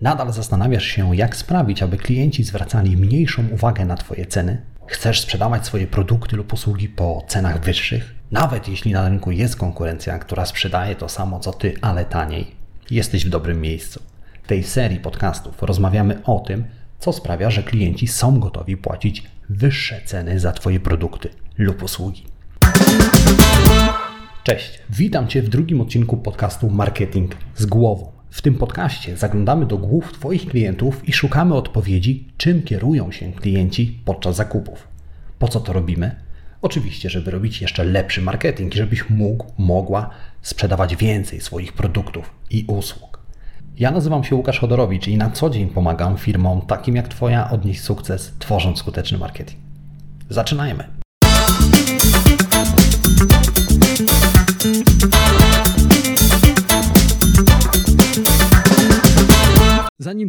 Nadal zastanawiasz się, jak sprawić, aby klienci zwracali mniejszą uwagę na Twoje ceny? Chcesz sprzedawać swoje produkty lub usługi po cenach wyższych? Nawet jeśli na rynku jest konkurencja, która sprzedaje to samo co Ty, ale taniej, jesteś w dobrym miejscu. W tej serii podcastów rozmawiamy o tym, co sprawia, że klienci są gotowi płacić wyższe ceny za Twoje produkty lub usługi. Cześć, witam Cię w drugim odcinku podcastu Marketing z głową. W tym podcaście zaglądamy do głów Twoich klientów i szukamy odpowiedzi, czym kierują się klienci podczas zakupów. Po co to robimy? Oczywiście, żeby robić jeszcze lepszy marketing i żebyś mógł, mogła sprzedawać więcej swoich produktów i usług. Ja nazywam się Łukasz Chodorowicz i na co dzień pomagam firmom takim jak Twoja odnieść sukces, tworząc skuteczny marketing. Zaczynajmy!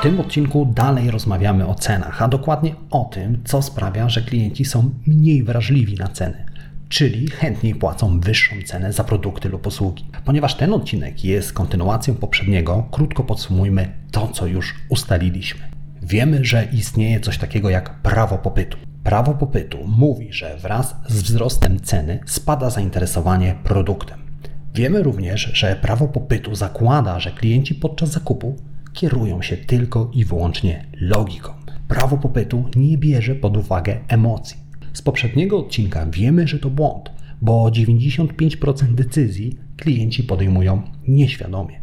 W tym odcinku dalej rozmawiamy o cenach, a dokładnie o tym, co sprawia, że klienci są mniej wrażliwi na ceny, czyli chętniej płacą wyższą cenę za produkty lub usługi. Ponieważ ten odcinek jest kontynuacją poprzedniego, krótko podsumujmy to, co już ustaliliśmy. Wiemy, że istnieje coś takiego jak prawo popytu. Prawo popytu mówi, że wraz z wzrostem ceny spada zainteresowanie produktem. Wiemy również, że prawo popytu zakłada, że klienci podczas zakupu kierują się tylko i wyłącznie logiką. Prawo popytu nie bierze pod uwagę emocji. Z poprzedniego odcinka wiemy, że to błąd, bo 95% decyzji klienci podejmują nieświadomie.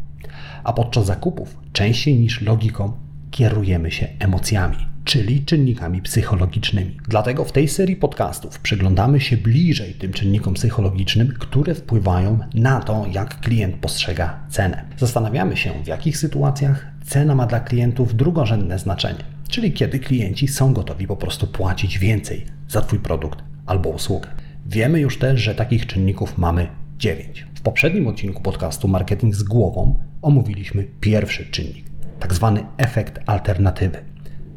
A podczas zakupów częściej niż logiką kierujemy się emocjami, czyli czynnikami psychologicznymi. Dlatego w tej serii podcastów przyglądamy się bliżej tym czynnikom psychologicznym, które wpływają na to, jak klient postrzega cenę. Zastanawiamy się, w jakich sytuacjach cena ma dla klientów drugorzędne znaczenie, czyli kiedy klienci są gotowi po prostu płacić więcej za Twój produkt albo usługę. Wiemy już też, że takich czynników mamy 9. W poprzednim odcinku podcastu Marketing z głową omówiliśmy pierwszy czynnik, tak zwany efekt alternatywy.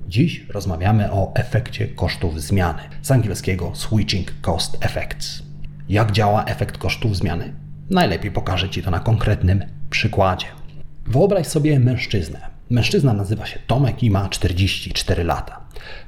Dziś rozmawiamy o efekcie kosztów zmiany, z angielskiego Switching Cost Effects. Jak działa efekt kosztów zmiany? Najlepiej pokażę Ci to na konkretnym przykładzie. Wyobraź sobie mężczyznę. Mężczyzna nazywa się Tomek i ma 44 lata.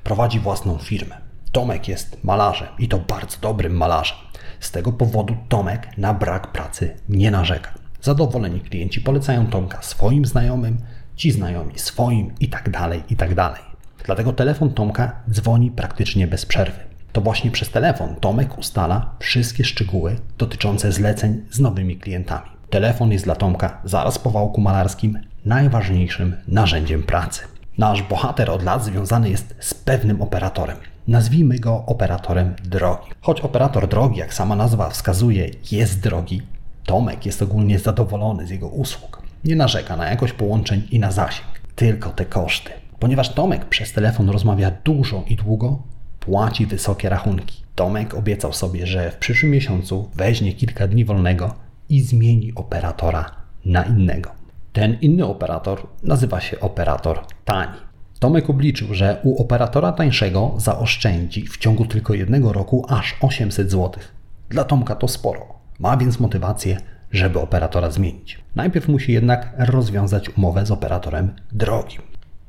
Prowadzi własną firmę. Tomek jest malarzem i to bardzo dobrym malarzem. Z tego powodu Tomek na brak pracy nie narzeka. Zadowoleni klienci polecają Tomka swoim znajomym, ci znajomi swoim i tak dalej, i tak dalej. Dlatego telefon Tomka dzwoni praktycznie bez przerwy. To właśnie przez telefon Tomek ustala wszystkie szczegóły dotyczące zleceń z nowymi klientami. Telefon jest dla Tomka zaraz po wałku malarskim najważniejszym narzędziem pracy. Nasz bohater od lat związany jest z pewnym operatorem. Nazwijmy go operatorem drogi. Choć operator drogi, jak sama nazwa wskazuje, jest drogi, Tomek jest ogólnie zadowolony z jego usług. Nie narzeka na jakość połączeń i na zasięg, tylko te koszty. Ponieważ Tomek przez telefon rozmawia dużo i długo, płaci wysokie rachunki. Tomek obiecał sobie, że w przyszłym miesiącu weźmie kilka dni wolnego i zmieni operatora na innego. Ten inny operator nazywa się operator tani. Tomek obliczył, że u operatora tańszego zaoszczędzi w ciągu tylko jednego roku aż 800 zł. Dla Tomka to sporo. Ma więc motywację, żeby operatora zmienić. Najpierw musi jednak rozwiązać umowę z operatorem drogim.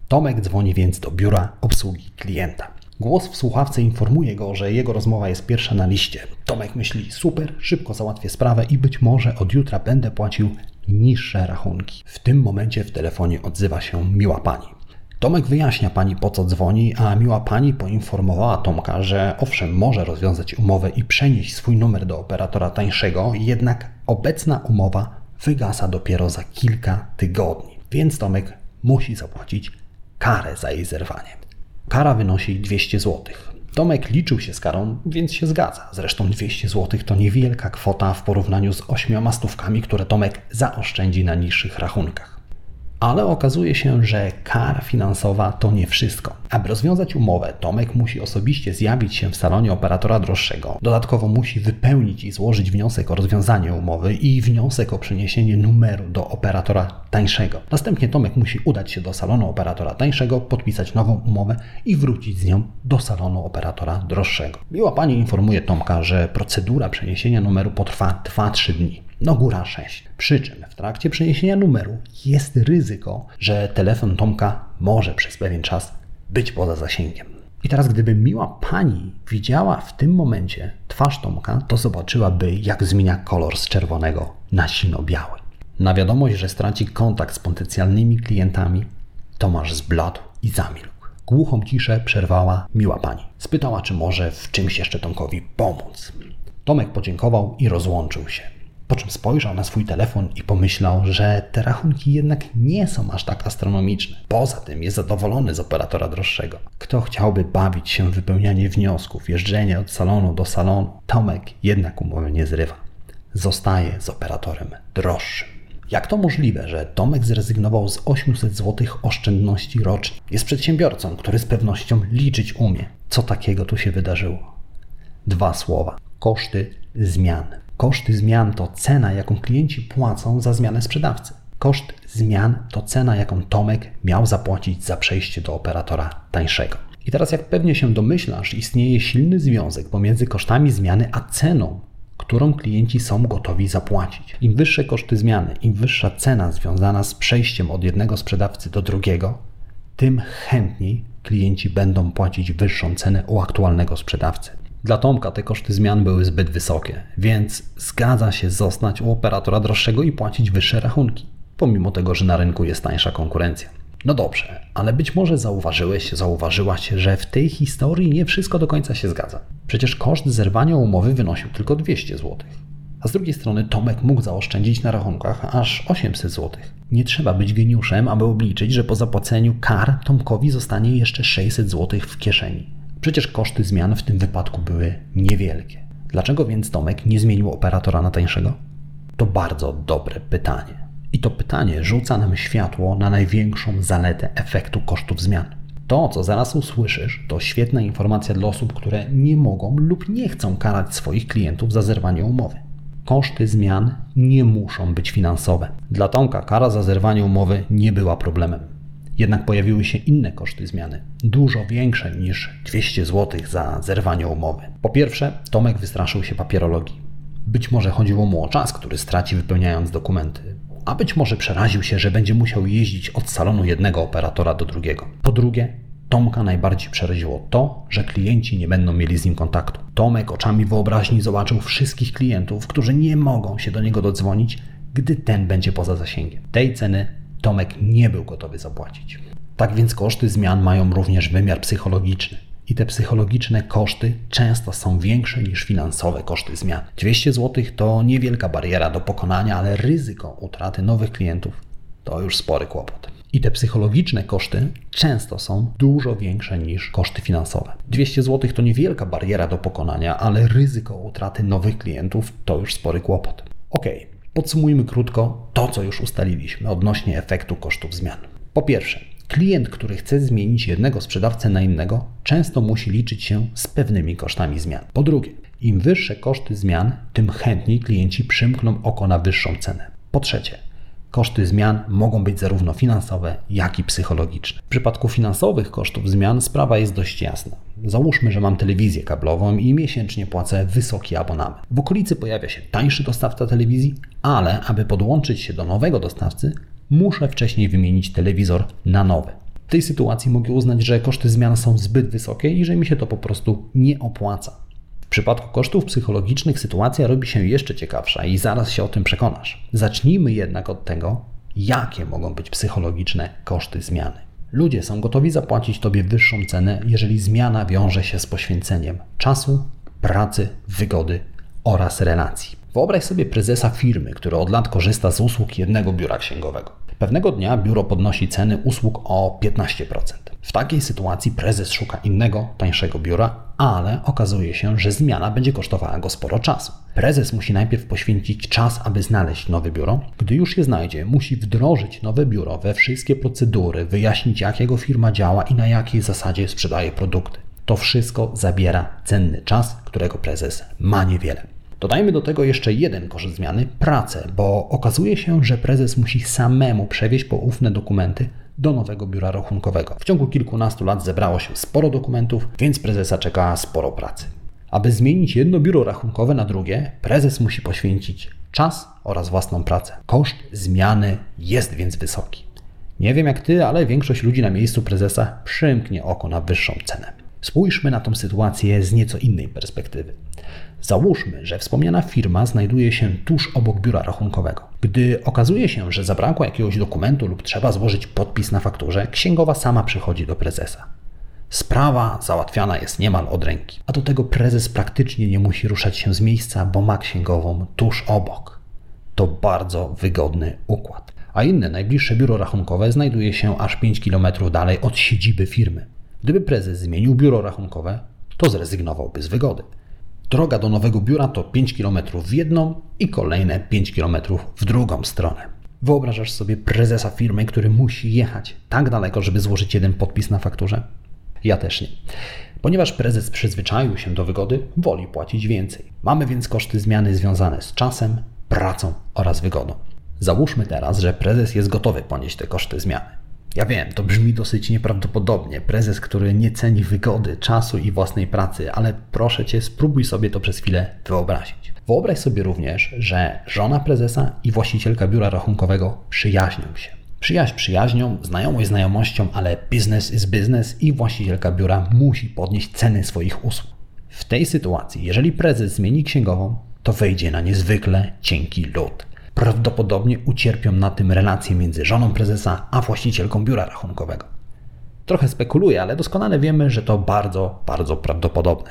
Tomek dzwoni więc do biura obsługi klienta. Głos w słuchawce informuje go, że jego rozmowa jest pierwsza na liście. Tomek myśli: super, szybko załatwię sprawę i być może od jutra będę płacił niższe rachunki. W tym momencie w telefonie odzywa się miła pani. Tomek wyjaśnia pani po co dzwoni, a miła pani poinformowała Tomka, że owszem, może rozwiązać umowę i przenieść swój numer do operatora tańszego, jednak obecna umowa wygasa dopiero za kilka tygodni, więc Tomek musi zapłacić karę za jej zerwanie. Kara wynosi 200 zł. Tomek liczył się z karą, więc się zgadza. Zresztą 200 zł to niewielka kwota w porównaniu z ośmioma stówkami, które Tomek zaoszczędzi na niższych rachunkach. Ale okazuje się, że kara finansowa to nie wszystko. Aby rozwiązać umowę, Tomek musi osobiście zjawić się w salonie operatora droższego. Dodatkowo musi wypełnić i złożyć wniosek o rozwiązanie umowy i wniosek o przeniesienie numeru do operatora tańszego. Następnie Tomek musi udać się do salonu operatora tańszego, podpisać nową umowę i wrócić z nią do salonu operatora droższego. Miła pani informuje Tomka, że procedura przeniesienia numeru potrwa 2-3 dni no góra 6. Przy czym w trakcie przeniesienia numeru jest ryzyko, że telefon Tomka może przez pewien czas być poza zasięgiem. I teraz, gdyby miła pani widziała w tym momencie twarz Tomka, to zobaczyłaby, jak zmienia kolor z czerwonego na sino-biały. Na wiadomość, że straci kontakt z potencjalnymi klientami, Tomasz zbladł i zamilkł. Głuchą ciszę przerwała miła pani. Spytała, czy może w czymś jeszcze Tomkowi pomóc. Tomek podziękował i rozłączył się. Po czym spojrzał na swój telefon i pomyślał, że te rachunki jednak nie są aż tak astronomiczne. Poza tym jest zadowolony z operatora droższego. Kto chciałby bawić się w wypełnianie wniosków, jeżdżenie od salonu do salonu? Tomek jednak umowy nie zrywa. Zostaje z operatorem droższym. Jak to możliwe, że Tomek zrezygnował z 800 zł oszczędności rocznie? Jest przedsiębiorcą, który z pewnością liczyć umie. Co takiego tu się wydarzyło? Dwa słowa: koszty zmian. Koszty zmian to cena, jaką klienci płacą za zmianę sprzedawcy. Koszt zmian to cena, jaką Tomek miał zapłacić za przejście do operatora tańszego. I teraz, jak pewnie się domyślasz, istnieje silny związek pomiędzy kosztami zmiany a ceną, którą klienci są gotowi zapłacić. Im wyższe koszty zmiany, im wyższa cena związana z przejściem od jednego sprzedawcy do drugiego, tym chętniej klienci będą płacić wyższą cenę u aktualnego sprzedawcy. Dla Tomka te koszty zmian były zbyt wysokie, więc zgadza się zostać u operatora droższego i płacić wyższe rachunki, pomimo tego, że na rynku jest tańsza konkurencja. No dobrze, ale być może zauważyłeś, zauważyłaś, że w tej historii nie wszystko do końca się zgadza. Przecież koszt zerwania umowy wynosił tylko 200 zł. A z drugiej strony Tomek mógł zaoszczędzić na rachunkach aż 800 zł. Nie trzeba być geniuszem, aby obliczyć, że po zapłaceniu kar Tomkowi zostanie jeszcze 600 zł w kieszeni. Przecież koszty zmian w tym wypadku były niewielkie. Dlaczego więc Tomek nie zmienił operatora na tańszego? To bardzo dobre pytanie. I to pytanie rzuca nam światło na największą zaletę efektu kosztów zmian. To, co zaraz usłyszysz, to świetna informacja dla osób, które nie mogą lub nie chcą karać swoich klientów za zerwanie umowy. Koszty zmian nie muszą być finansowe. Dla Tomka kara za zerwanie umowy nie była problemem. Jednak pojawiły się inne koszty zmiany, dużo większe niż 200 zł za zerwanie umowy. Po pierwsze, Tomek wystraszył się papierologii. Być może chodziło mu o czas, który straci wypełniając dokumenty, a być może przeraził się, że będzie musiał jeździć od salonu jednego operatora do drugiego. Po drugie, Tomka najbardziej przeraziło to, że klienci nie będą mieli z nim kontaktu. Tomek oczami wyobraźni zobaczył wszystkich klientów, którzy nie mogą się do niego dodzwonić, gdy ten będzie poza zasięgiem. Tej ceny Tomek nie był gotowy zapłacić. Tak więc koszty zmian mają również wymiar psychologiczny. I te psychologiczne koszty często są większe niż finansowe koszty zmian. 200 zł to niewielka bariera do pokonania, ale ryzyko utraty nowych klientów to już spory kłopot. I te psychologiczne koszty często są dużo większe niż koszty finansowe. 200 zł to niewielka bariera do pokonania, ale ryzyko utraty nowych klientów to już spory kłopot. Ok, Podsumujmy krótko to, co już ustaliliśmy odnośnie efektu kosztów zmian. Po pierwsze, klient, który chce zmienić jednego sprzedawcę na innego, często musi liczyć się z pewnymi kosztami zmian. Po drugie, im wyższe koszty zmian, tym chętniej klienci przymkną oko na wyższą cenę. Po trzecie, Koszty zmian mogą być zarówno finansowe, jak i psychologiczne. W przypadku finansowych kosztów zmian sprawa jest dość jasna. Załóżmy, że mam telewizję kablową i miesięcznie płacę wysoki abonament. W okolicy pojawia się tańszy dostawca telewizji, ale aby podłączyć się do nowego dostawcy, muszę wcześniej wymienić telewizor na nowy. W tej sytuacji mogę uznać, że koszty zmian są zbyt wysokie i że mi się to po prostu nie opłaca. W przypadku kosztów psychologicznych sytuacja robi się jeszcze ciekawsza i zaraz się o tym przekonasz. Zacznijmy jednak od tego, jakie mogą być psychologiczne koszty zmiany. Ludzie są gotowi zapłacić Tobie wyższą cenę, jeżeli zmiana wiąże się z poświęceniem czasu, pracy, wygody oraz relacji. Wyobraź sobie prezesa firmy, który od lat korzysta z usług jednego biura księgowego. Pewnego dnia biuro podnosi ceny usług o 15%. W takiej sytuacji prezes szuka innego, tańszego biura ale okazuje się, że zmiana będzie kosztowała go sporo czasu. Prezes musi najpierw poświęcić czas, aby znaleźć nowe biuro. Gdy już je znajdzie, musi wdrożyć nowe biuro we wszystkie procedury, wyjaśnić jak jego firma działa i na jakiej zasadzie sprzedaje produkty. To wszystko zabiera cenny czas, którego prezes ma niewiele. Dodajmy do tego jeszcze jeden koszt zmiany pracę, bo okazuje się, że prezes musi samemu przewieźć poufne dokumenty do nowego biura rachunkowego. W ciągu kilkunastu lat zebrało się sporo dokumentów, więc prezesa czeka sporo pracy. Aby zmienić jedno biuro rachunkowe na drugie, prezes musi poświęcić czas oraz własną pracę. Koszt zmiany jest więc wysoki. Nie wiem jak ty, ale większość ludzi na miejscu prezesa przymknie oko na wyższą cenę. Spójrzmy na tą sytuację z nieco innej perspektywy. Załóżmy, że wspomniana firma znajduje się tuż obok biura rachunkowego. Gdy okazuje się, że zabrakło jakiegoś dokumentu lub trzeba złożyć podpis na fakturze, księgowa sama przychodzi do prezesa. Sprawa załatwiana jest niemal od ręki, a do tego prezes praktycznie nie musi ruszać się z miejsca, bo ma księgową tuż obok. To bardzo wygodny układ. A inne, najbliższe biuro rachunkowe znajduje się aż 5 km dalej od siedziby firmy. Gdyby prezes zmienił biuro rachunkowe, to zrezygnowałby z wygody. Droga do nowego biura to 5 km w jedną i kolejne 5 km w drugą stronę. Wyobrażasz sobie prezesa firmy, który musi jechać tak daleko, żeby złożyć jeden podpis na fakturze? Ja też nie. Ponieważ prezes przyzwyczaił się do wygody, woli płacić więcej. Mamy więc koszty zmiany związane z czasem, pracą oraz wygodą. Załóżmy teraz, że prezes jest gotowy ponieść te koszty zmiany. Ja wiem, to brzmi dosyć nieprawdopodobnie. Prezes, który nie ceni wygody, czasu i własnej pracy, ale proszę cię, spróbuj sobie to przez chwilę wyobrazić. Wyobraź sobie również, że żona prezesa i właścicielka biura rachunkowego przyjaźnią się. Przyjaźń przyjaźnią, znajomość znajomością, ale business is business i właścicielka biura musi podnieść ceny swoich usług. W tej sytuacji, jeżeli prezes zmieni księgową, to wejdzie na niezwykle cienki lód. Prawdopodobnie ucierpią na tym relacje między żoną prezesa a właścicielką biura rachunkowego. Trochę spekuluję, ale doskonale wiemy, że to bardzo, bardzo prawdopodobne.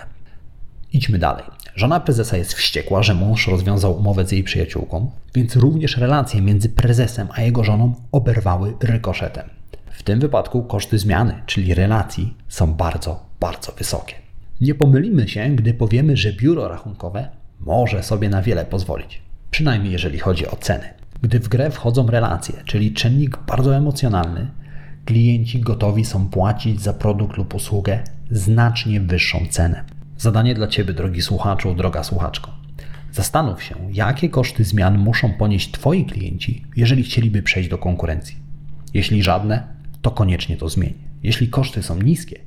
Idźmy dalej. Żona prezesa jest wściekła, że mąż rozwiązał umowę z jej przyjaciółką, więc również relacje między prezesem a jego żoną oberwały rykoszetem. W tym wypadku koszty zmiany, czyli relacji, są bardzo, bardzo wysokie. Nie pomylimy się, gdy powiemy, że biuro rachunkowe może sobie na wiele pozwolić przynajmniej jeżeli chodzi o ceny. Gdy w grę wchodzą relacje, czyli czynnik bardzo emocjonalny, klienci gotowi są płacić za produkt lub usługę znacznie wyższą cenę. Zadanie dla Ciebie, drogi słuchaczu, droga słuchaczko. Zastanów się, jakie koszty zmian muszą ponieść Twoi klienci, jeżeli chcieliby przejść do konkurencji. Jeśli żadne, to koniecznie to zmień. Jeśli koszty są niskie,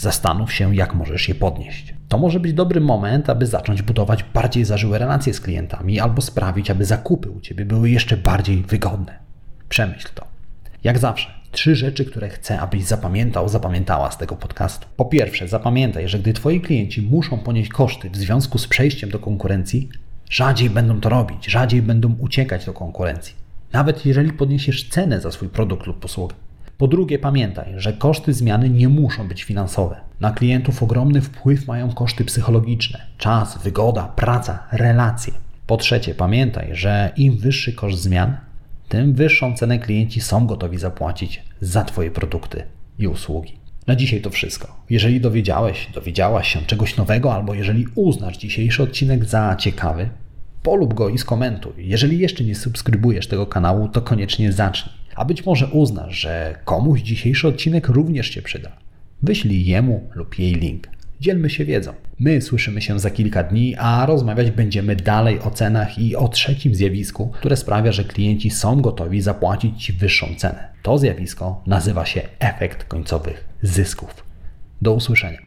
Zastanów się, jak możesz je podnieść. To może być dobry moment, aby zacząć budować bardziej zażyłe relacje z klientami albo sprawić, aby zakupy u Ciebie były jeszcze bardziej wygodne. Przemyśl to. Jak zawsze, trzy rzeczy, które chcę, abyś zapamiętał, zapamiętała z tego podcastu. Po pierwsze, zapamiętaj, że gdy Twoi klienci muszą ponieść koszty w związku z przejściem do konkurencji, rzadziej będą to robić, rzadziej będą uciekać do konkurencji. Nawet jeżeli podniesiesz cenę za swój produkt lub usługę. Po drugie, pamiętaj, że koszty zmiany nie muszą być finansowe. Na klientów ogromny wpływ mają koszty psychologiczne czas, wygoda, praca, relacje. Po trzecie, pamiętaj, że im wyższy koszt zmian, tym wyższą cenę klienci są gotowi zapłacić za Twoje produkty i usługi. Na dzisiaj to wszystko. Jeżeli dowiedziałeś, dowiedziałaś się czegoś nowego, albo jeżeli uznasz dzisiejszy odcinek za ciekawy, polub go i skomentuj. Jeżeli jeszcze nie subskrybujesz tego kanału, to koniecznie zacznij. A być może uznasz, że komuś dzisiejszy odcinek również Cię przyda. Wyślij jemu lub jej link. Dzielmy się wiedzą. My słyszymy się za kilka dni, a rozmawiać będziemy dalej o cenach i o trzecim zjawisku, które sprawia, że klienci są gotowi zapłacić Ci wyższą cenę. To zjawisko nazywa się efekt końcowych zysków. Do usłyszenia.